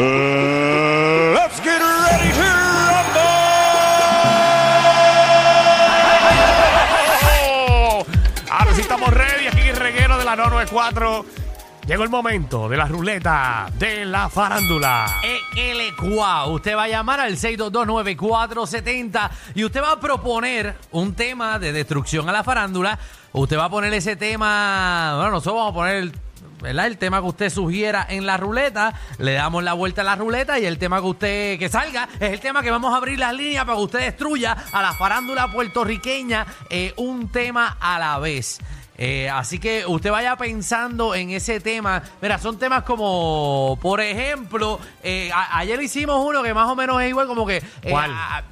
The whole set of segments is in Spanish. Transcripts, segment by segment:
let's get ready to rumble. Ahora sí estamos ready aquí el reguero de la 994. Llegó el momento de la ruleta de la farándula. El Cuá. Usted va a llamar al 6229470 y usted va a proponer un tema de destrucción a la farándula. Usted va a poner ese tema, bueno, nosotros vamos a poner el, ¿verdad? el tema que usted sugiera en la ruleta, le damos la vuelta a la ruleta y el tema que usted que salga es el tema que vamos a abrir las líneas para que usted destruya a la farándula puertorriqueña eh, un tema a la vez. Eh, así que usted vaya pensando en ese tema. Mira, son temas como, por ejemplo, eh, a- ayer hicimos uno que más o menos es igual como que... eh, ¿Cuál? a,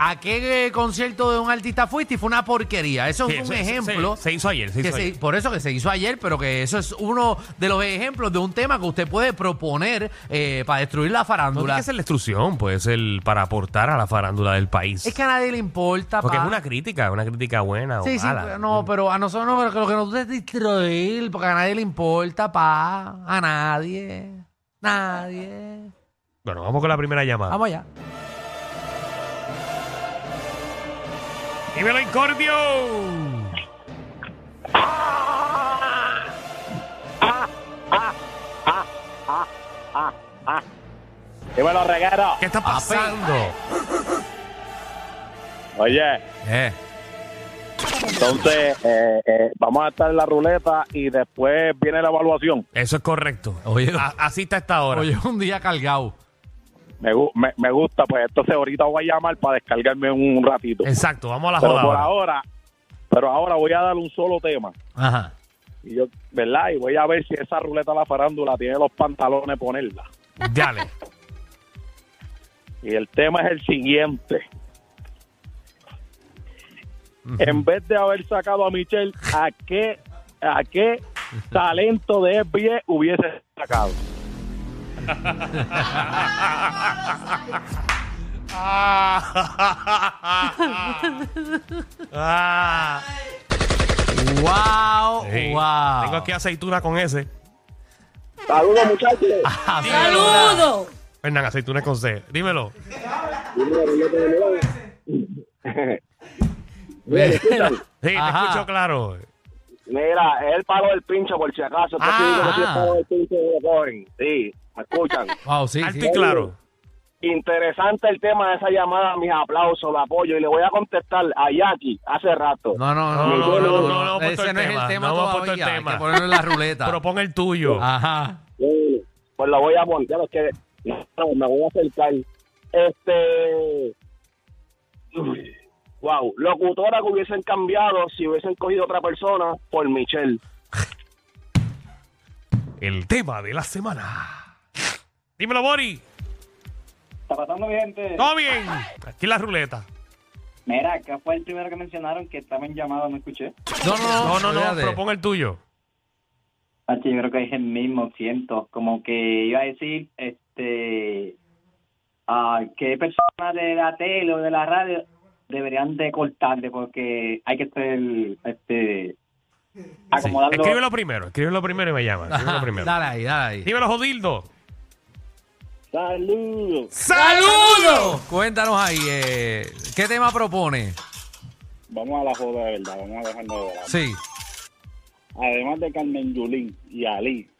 a qué eh, concierto de un artista fuiste y fue una porquería? Eso Sí, es un se- ejemplo. Se, se hizo ayer, se hizo ayer. por eso que se hizo ayer, pero que eso es uno de los ejemplos de un tema que usted puede proponer eh, para destruir la No farándula. tiene que ser la instrucción, puede ser para aportar a la farándula del país. es que a nadie le importa. Porque pa. es una crítica, una crítica buena Sí, o sí, mala. pero no, pero a nosotros no, lo que nos es distraer, porque a nadie le importa, pa, a nadie, nadie. Bueno, vamos con la primera llamada. Vamos allá. ¡Dímelo, Incordio! Dímelo, reguero. ¿Qué está pasando? Oye, Eh. entonces eh, eh, vamos a estar en la ruleta y después viene la evaluación. Eso es correcto. Oye. A- así está esta hora. Hoy es un día cargado. Me, me, me gusta, pues entonces ahorita voy a llamar para descargarme un ratito. Exacto, vamos a la Pero joda por ahora. ahora, pero ahora voy a dar un solo tema. Ajá. Y yo, ¿verdad? Y voy a ver si esa ruleta la farándula tiene los pantalones ponerla. Dale. Y el tema es el siguiente. En vez de haber sacado a Michelle, ¿a qué, a qué talento de FBI hubiese sacado? Ah. Wow, Sí. wow. Tengo aquí aceituna con ese. Saludos, muchachos. Ah, ¡Saludos! Fernán, aceituna con C. Dímelo. Mira. Sí, te Ajá. escucho claro. Mira, es el palo del pincho, por si acaso. Ah. sí es palo del pincho que lo cogen. Sí, me escuchan. Wow, sí, Alto sí. y claro. Interesante el tema de esa llamada, mis aplausos, el apoyo. Y le voy a contestar a Jackie hace rato. No, no, No, no, no, no, no, Ese no es tema. el tema No puesto el todavía. Hay tema. que ponerlo en la ruleta. Propon el tuyo. Ajá. Sí, Pues lo voy a poner, ya lo que no, me voy a acercar. Este. Wow, locutora que hubiesen cambiado si hubiesen cogido otra persona por Michelle. El tema de la semana. Dímelo, Bori. está pasando, mi gente? ¿Todo bien? Aquí la ruleta. Mira, ¿qué fue el primero que mencionaron que estaba en llamada? No escuché. No, no, no. No, no, no. olvídate. Propon el tuyo. Ah, sí, yo creo que es el mismo, siento. Como que iba a decir, este, ah, qué personas de la tele o de la radio deberían de cortarle porque hay que hacer, este, Sí. acomodarlo. Escríbelo primero. Escríbelo primero y me llama. Escríbelo primero. Dale ahí, dale ahí. Dímelo, Jodildo. Saludos. ¡Saludos! Cuéntanos ahí, eh, ¿qué tema propone? Vamos a la joda de verdad, vamos a dejarnos de verdad. Sí. Además de Carmen Yulín y Ali,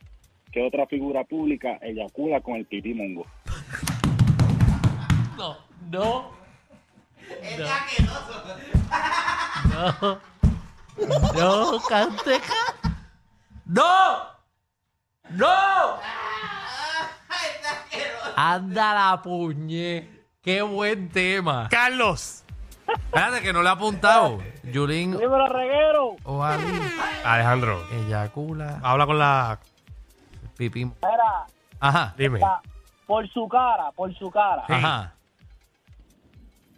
¿qué otra figura pública eyacula con el pipí mongo? No, no. No. No. No, canteca. ¡No! ¡No! Anda la puñe. Qué buen tema. Carlos. Espérate que no le ha apuntado. Yulín ¡Dímelo, reguero! o Ali. Alejandro. Eyacula. Habla con la. Pipín. Era Ajá. Dime. por su cara, por su cara. Ajá.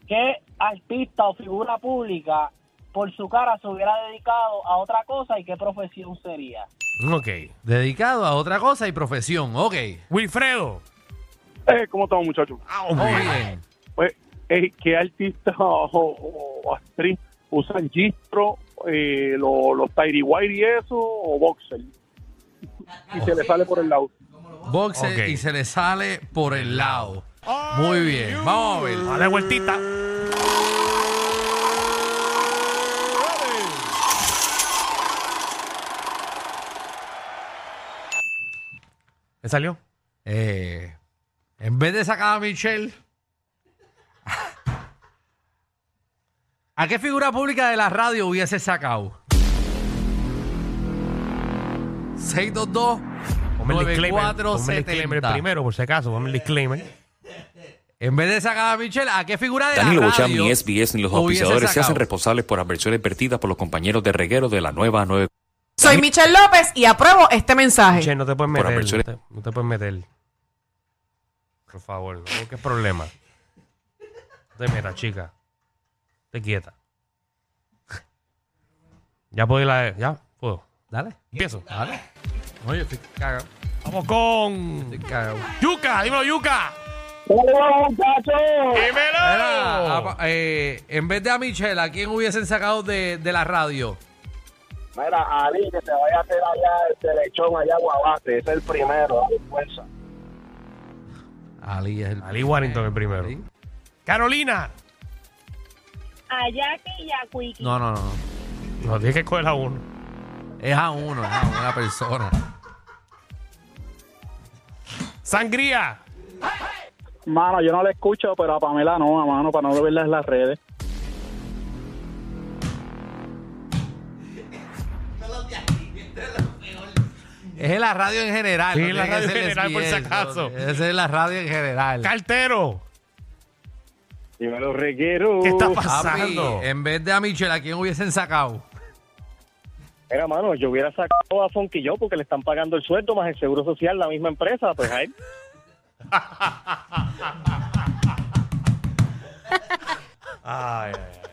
¿Qué artista o figura pública por su cara se hubiera dedicado a otra cosa y qué profesión sería? Ok. Dedicado a otra cosa y profesión. Ok. Wilfredo. Eh, ¿Cómo estamos, muchachos? Ah, Muy hombre. bien. Pues, eh, ¿qué artista o, o actriz usan gistro, eh, lo- los tiry white y eso, o boxer? Y se le sale por el lado. boxer Ok. y se le sale por el lado. Muy bien, vamos a ver. Dale vueltita. ¿Me salió? Eh, en vez de sacar a Michelle, ¿a qué figura pública de la radio hubiese sacado? 622 Ponme el disclaimer. Ponme el disclaimer 9470. primero, por si acaso. Ponme el disclaimer. En vez de sacar a Michelle, ¿a qué figura de Danilo la Bocham, radio ni SBS ni los auspiciadores se hacen responsables por adversiones vertidas por los compañeros de reguero de la nueva 9. Soy Michelle López y apruebo este mensaje. Che, no te puedes meter. No te, no te puedes meter. Por favor, no busques problema. No te metas, chica. Te quieta. Ya puedo ir a... Ya, puedo. Dale, Empiezo. dale. Oye, estoy cagado. Vamos con... Estoy cagado. Yuca, dímelo, Yuca. ¡Hola, muchachos! Dímelo. Era, eh, en vez de a Michelle, ¿a quién hubiesen sacado de, de la radio? Mira, Ali, que se vaya a hacer allá el lechón allá a Guabate. Es el primero, dale fuerza. Ali es el Ali Warrington el primero. Ali. Carolina. a Jackie y a Quickie. No, no, no. no. Tienes que escoger a uno. Es a uno, es a una persona. Sangría. Mano, yo no le escucho, pero a Pamela no, a mano, para no verla en las redes. Es en la radio en general. Sí, no en la radio en general, por si acaso. no, Esa es la radio en general. Cartero. Dímelo, reguero. ¿Qué está Papi, pasando? en vez de a Michelle, ¿a quién hubiesen sacado? Mira, mano, yo hubiera sacado a Fonquillo porque le están pagando el sueldo más el seguro social la misma empresa, pues a él. Ay, ay, ay.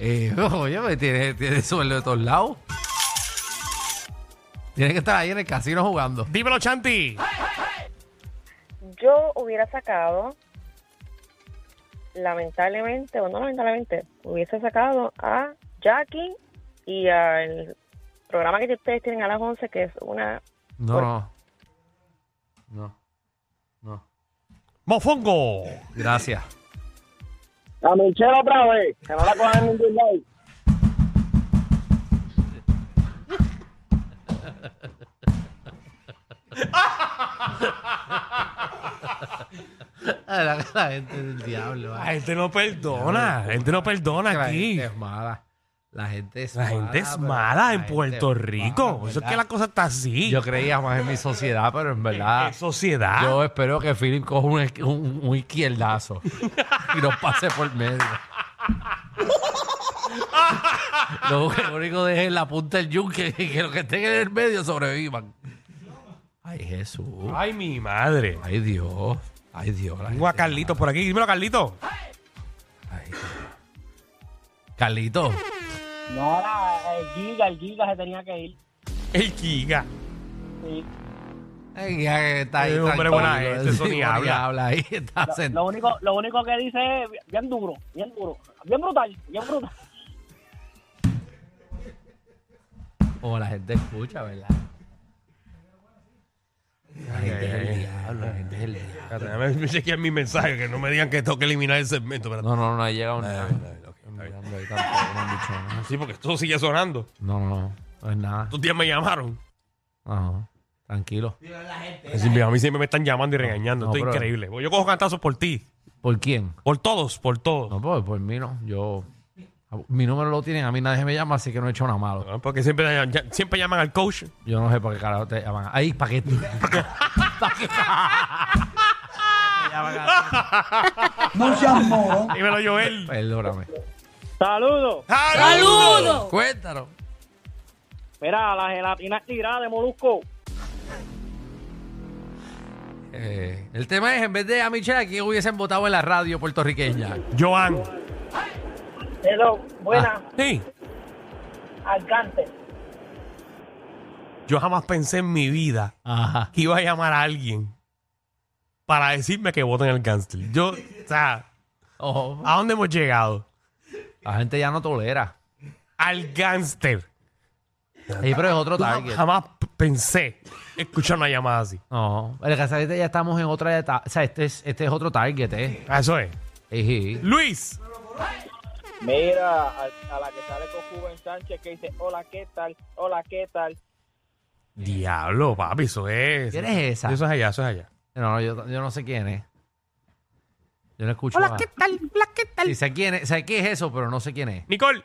Eh, oye, pues, tiene, tiene sueldo de todos lados. Tiene que estar ahí en el casino jugando. Dímelo, Chanti. Yo hubiera sacado, lamentablemente, o no lamentablemente, hubiese sacado a Jackie y al programa que ustedes tienen a las 11, que es una... No, no. No. No. Mofongo. Gracias. A Michelle otra vez, que no la cojan en ningún lado. La, la gente del diablo. La gente no perdona. La gente no perdona La aquí. gente es mala. La gente es La mala. gente es pero mala la en Puerto Rico. mala, Eso es que la cosa está así. Yo creía más en mi sociedad, pero en verdad. Sociedad. Yo espero que Philip coja un, un, un izquierdazo y nos pase por medio. lo, único que deje en la punta del yunque y que los que estén en el medio sobrevivan. Ay, Jesús. Ay, mi madre. Ay, Dios. Ay, Dios. la Tengo a gente- Carlito por aquí. Dímelo, Carlito. Ay, Dios. Carlito. No, el Giga, el Giga se tenía que ir. El Giga. Sí. Ay, ya que está ahí. Hombre, tranquilo, buena gente, eso sí, ni buena habla. habla ahí. Está Lo, sentado. único, lo único que dice es bien duro, bien duro, bien brutal, bien brutal. Como la gente escucha, ¿verdad? La gente es el diablo, la gente es el diablo. Espérate, Déjame chequear mi mensaje, que no me digan que tengo que eliminar el segmento. espérate. No, no, no ha llegado nada. Mirando ahí tampoco, no han dicho nada. Sí, porque esto sigue sonando. No, no, no, no es nada. Estos días me llamaron. Ajá, tranquilo. Es decir, a mí siempre me están llamando y regañando. No, Esto es increíble. Yo cojo cantazos por ti. ¿Por quién? Por todos, por todos. No, pues por mí no. Yo. Mi número lo tienen, a mí nadie me llama, así que no he hecho nada malo. ¿no? Porque siempre, ya- siempre llaman al coach. Yo no sé por qué carajo te llaman. Ahí, ¿para qué? ¿Para qué? Dímelo, Joel. Perdóname. Saludos. ¡Saludos! Cuéntanos. Mira, la gelatina tirada de Molusco. Eh, el tema es, en vez de a Michelle, ¿a quién hubiesen votado en la radio puertorriqueña? Joan. Hello, buena, Sí. alcance. Yo jamás pensé en mi vida Ajá. que iba a llamar a alguien para decirme que voten el gangster. Yo, o sea, Ojo. ¿a dónde hemos llegado? La gente ya no tolera. Al gangster. Sí, pero es otro Tú target. jamás p- pensé escuchar una llamada así. No, el ahorita ya estamos en otra etapa. O sea, este es, este es otro target, ¿eh? Ah, Eso es. Ejí. Luis. Mira, a, a la que sale con Juven Sánchez que dice, hola, ¿qué tal? Hola, ¿qué tal? Diablo, papi, eso es. ¿Quién es esa? Eso es allá, eso es allá. No, no, yo, yo no sé quién es. Yo no escucho. Hola, a- ¿qué tal? Hola, ¿qué tal? Sí, sé quién es, sé qué es eso, pero no sé quién es. Nicole.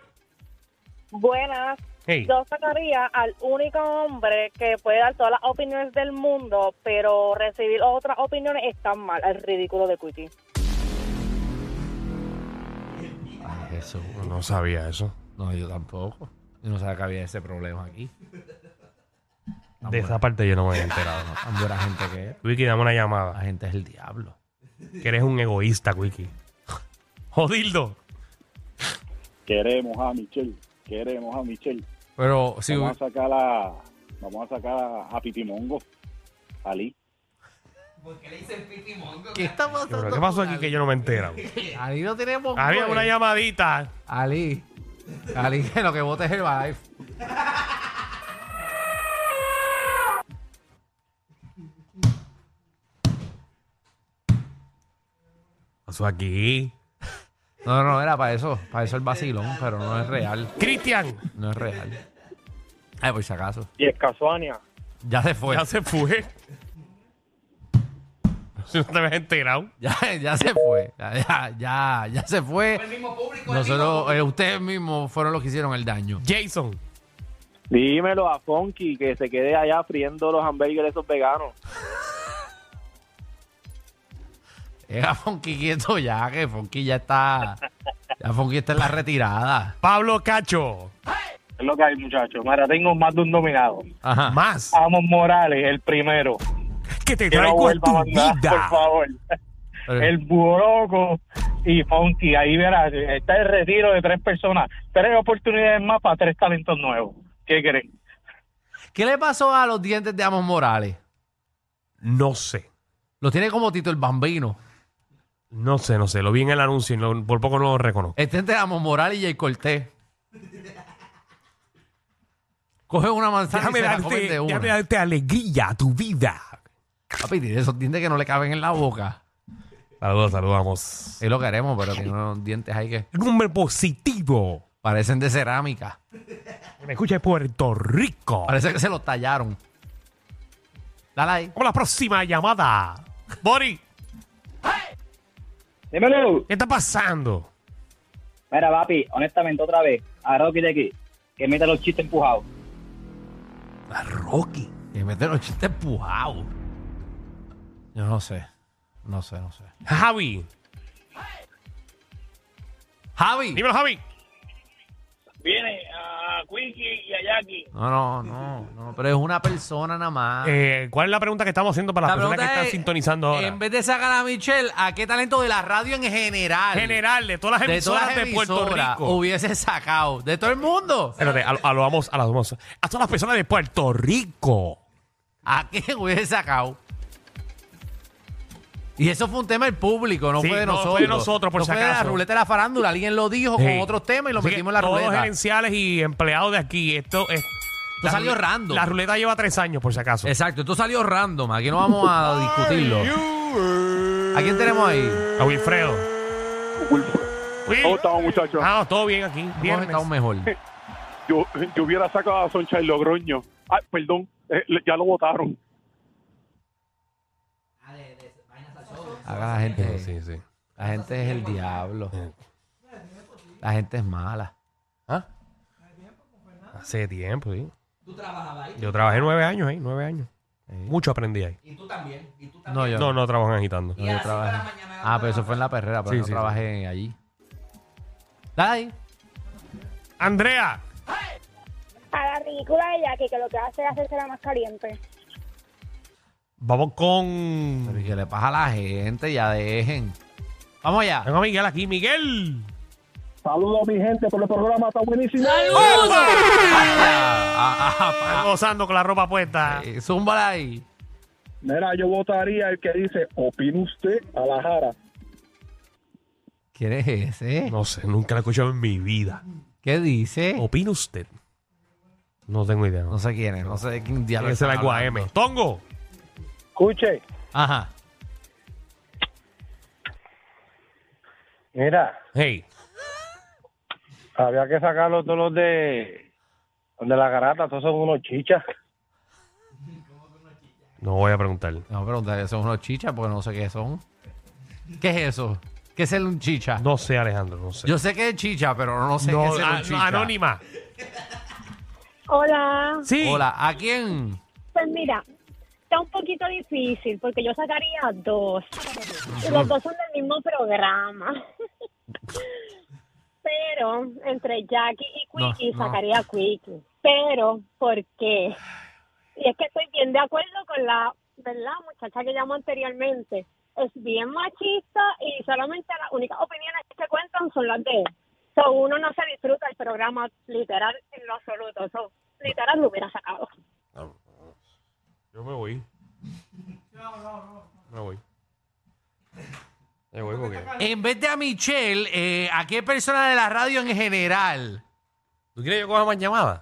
Buenas. Hey. Yo sacaría al único hombre que puede dar todas las opiniones del mundo, pero recibir otras opiniones está mal, el ridículo de Quickie. Jesús. No sabía eso. No, yo tampoco. Yo no sabía que había ese problema aquí. Tan De buena- esa parte yo no me había enterado. tan buena gente que es. Wiki, dame una La llamada. gente es el diablo. Que eres un egoísta, Wiki. Jodildo. Queremos a Michelle, queremos a Michelle. Pero si Vamos a sacar a, vamos a sacar a, a Pitimongo, Ali. ¿Qué está Pero, pasando? ¿Qué pasó aquí Ali? que yo no me entero? Ali no tenemos. Había pues. una llamadita. Ali. Ali, que lo que vote es el live. Pasó aquí. No, no, era para eso. Para eso el vacilón, pero no es real. Cristian. No es real. Ay, por si acaso. Y es Casuania. Ya se fue. Ya se fue. Si no te habías enterado. Ya, ya se fue. Ya, ya, ya, ya se fue. Nosotros, eh, ustedes mismos fueron los que hicieron el daño. Jason. Dímelo a Funky que se quede allá friendo los hamburgues esos veganos. Era Funky quieto ya, que Funky ya está. Ya Funky está en la retirada. Pablo Cacho. Es lo que hay, muchachos. Mira, tengo más de un dominado. Ajá. Más. Amos Morales, el primero. Que te Que no traigo en tu mandar, por vida. favor. El Buroco y Funky. Ahí verás, está el retiro de tres personas. Tres oportunidades más para tres talentos nuevos. ¿Qué creen? ¿Qué le pasó a los dientes de Amos Morales? No sé. Los tiene como Tito el Bambino. No sé, no sé. Lo vi en el anuncio y no- por poco no lo reconozco. Este es de Amos Morales y Jay Cortés. Coge una manzana Déjame y se la comen de una. déjame darte alegría a tu vida. Papi, tiene esos dientes que no le caben en la boca. Saludos, saludamos. Es lo que haremos, pero tiene unos dientes ahí que hombre positivo. parecen de cerámica. Me escucha de Puerto Rico. Parece que se los tallaron. Dale ahí. Vamos a la próxima llamada. Bori, Dímelo. ¿qué está pasando? Mira, papi, honestamente, otra vez, a Rocky de aquí, que mete los chistes empujados. A Rocky. Que mete los chistes empujados. Yo no sé. No sé, no sé. Javi. Javi. Dímelo, Javi. Viene a Quickie y a Jackie. No, no, no, no. Pero es una persona nada más. Eh, ¿Cuál es la pregunta que estamos haciendo para las La personas que pregunta están es, sintonizando ahora? En vez de sacar a Michelle, ¿a qué talento de la radio en general? General, de todas las de emisoras todas de, las Puerto emisoras Rico. hubiese sacado. De todo el mundo. Espérate, a, a lo vamos, a las vamos. A todas las personas de Puerto Rico. ¿A quién hubiese sacado? Y eso fue un tema del público, no Sí, fue de no nosotros. fue de nosotros, por no si fue de la acaso. ruleta de la farándula. Alguien lo dijo Sí. con otros temas y lo Así que metimos en la todos ruleta. gerenciales y empleados de aquí. Esto es. la salió rule- random. La ruleta lleva tres años, por si acaso. Exacto, esto salió random. Aquí no vamos a discutirlo. ¿A quién tenemos ahí? A Wilfredo. ¿Cómo estamos, muchachos? Ah, todo bien aquí. Hemos Viernes. estado mejor. Yo, yo hubiera sacado a Soncha Logroño. Ah, perdón, eh, le- ya lo votaron. Acá la gente, Sí, sí. la gente es el diablo. La gente es mala. ¿Ah? Hace tiempo, sí. ¿Tú trabajabas ahí? Yo trabajé nueve años ahí, nueve años. Mucho aprendí ahí. No, yo No, no trabajo en agitando. no, yo trabajé. Ah, pero eso fue en la perrera, pero Sí, no sí, trabajé allí. Dale ahí. Andrea. A la ridícula de Jackie, que lo que hace es hacerse la más caliente. Vamos con. Pero ¿y qué le pasa a la gente? Ya dejen. Vamos allá. Tengo a Miguel aquí. Miguel. Saludos, mi gente, por el programa, está buenísimo. Ah, ah, ah, ah, gozando con la ropa puesta. eh, Zúmbala ahí. Mira, yo votaría el que dice, opina usted a la jara. ¿Quién es ese? No sé, nunca la he escuchado en mi vida. ¿Qué dice? ¿Opina usted? No tengo idea. No No sé. quién es, no sé de quién diablo. Ese es el están hablando. Tongo. Escuche, Ajá. mira, Hey. había que sacarlos todos los de, los de la garata, todos son unos chichas. No voy a preguntar. No, preguntar, ¿son unos chichas? Porque no sé qué son. ¿Qué es eso? ¿Qué es el un chicha? No sé, Alejandro. No sé. Yo sé que es chicha, pero no sé No, qué es el a- un no, chicha. anónima. Hola, Sí. Hola, ¿a quién? pues mira, está un poquito difícil porque yo sacaría dos. Y los dos son del mismo programa. Pero entre Jackie y Quickie No, no. sacaría a Quickie. Pero, ¿por qué? Y es que estoy bien de acuerdo con la, ¿verdad? Muchacha que llamó anteriormente. Es bien machista y solamente las únicas opiniones que se cuentan son las de él. So, uno no se disfruta el programa literal en lo absoluto. So, literal lo hubiera sacado. Yo me voy. Me voy. Me voy porque. En vez de a Michelle, eh, ¿a qué persona de la radio en general? ¿Tú quieres que yo coja más llamadas?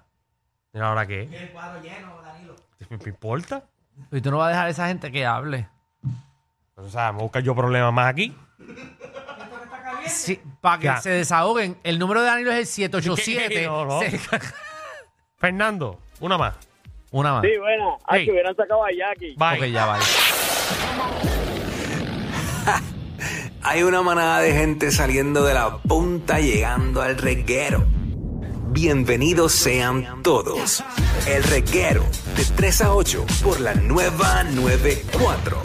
¿Y ahora qué? El cuadro lleno, Danilo. ¿Me importa? Y tú no vas a dejar a esa gente que hable. O sea, me buscar yo problemas más aquí. Sí, para que Ya. se desahoguen. El número de Danilo es el 787. No, no. Se- Fernando, una más. Una más. Sí, bueno, Hey. ay, que hubieran sacado a Jackie. Bye. Ok, ya vale. Hay una manada de gente saliendo de la punta llegando al reguero. Bienvenidos sean todos. El reguero de 3 a 8 por la nueva 94.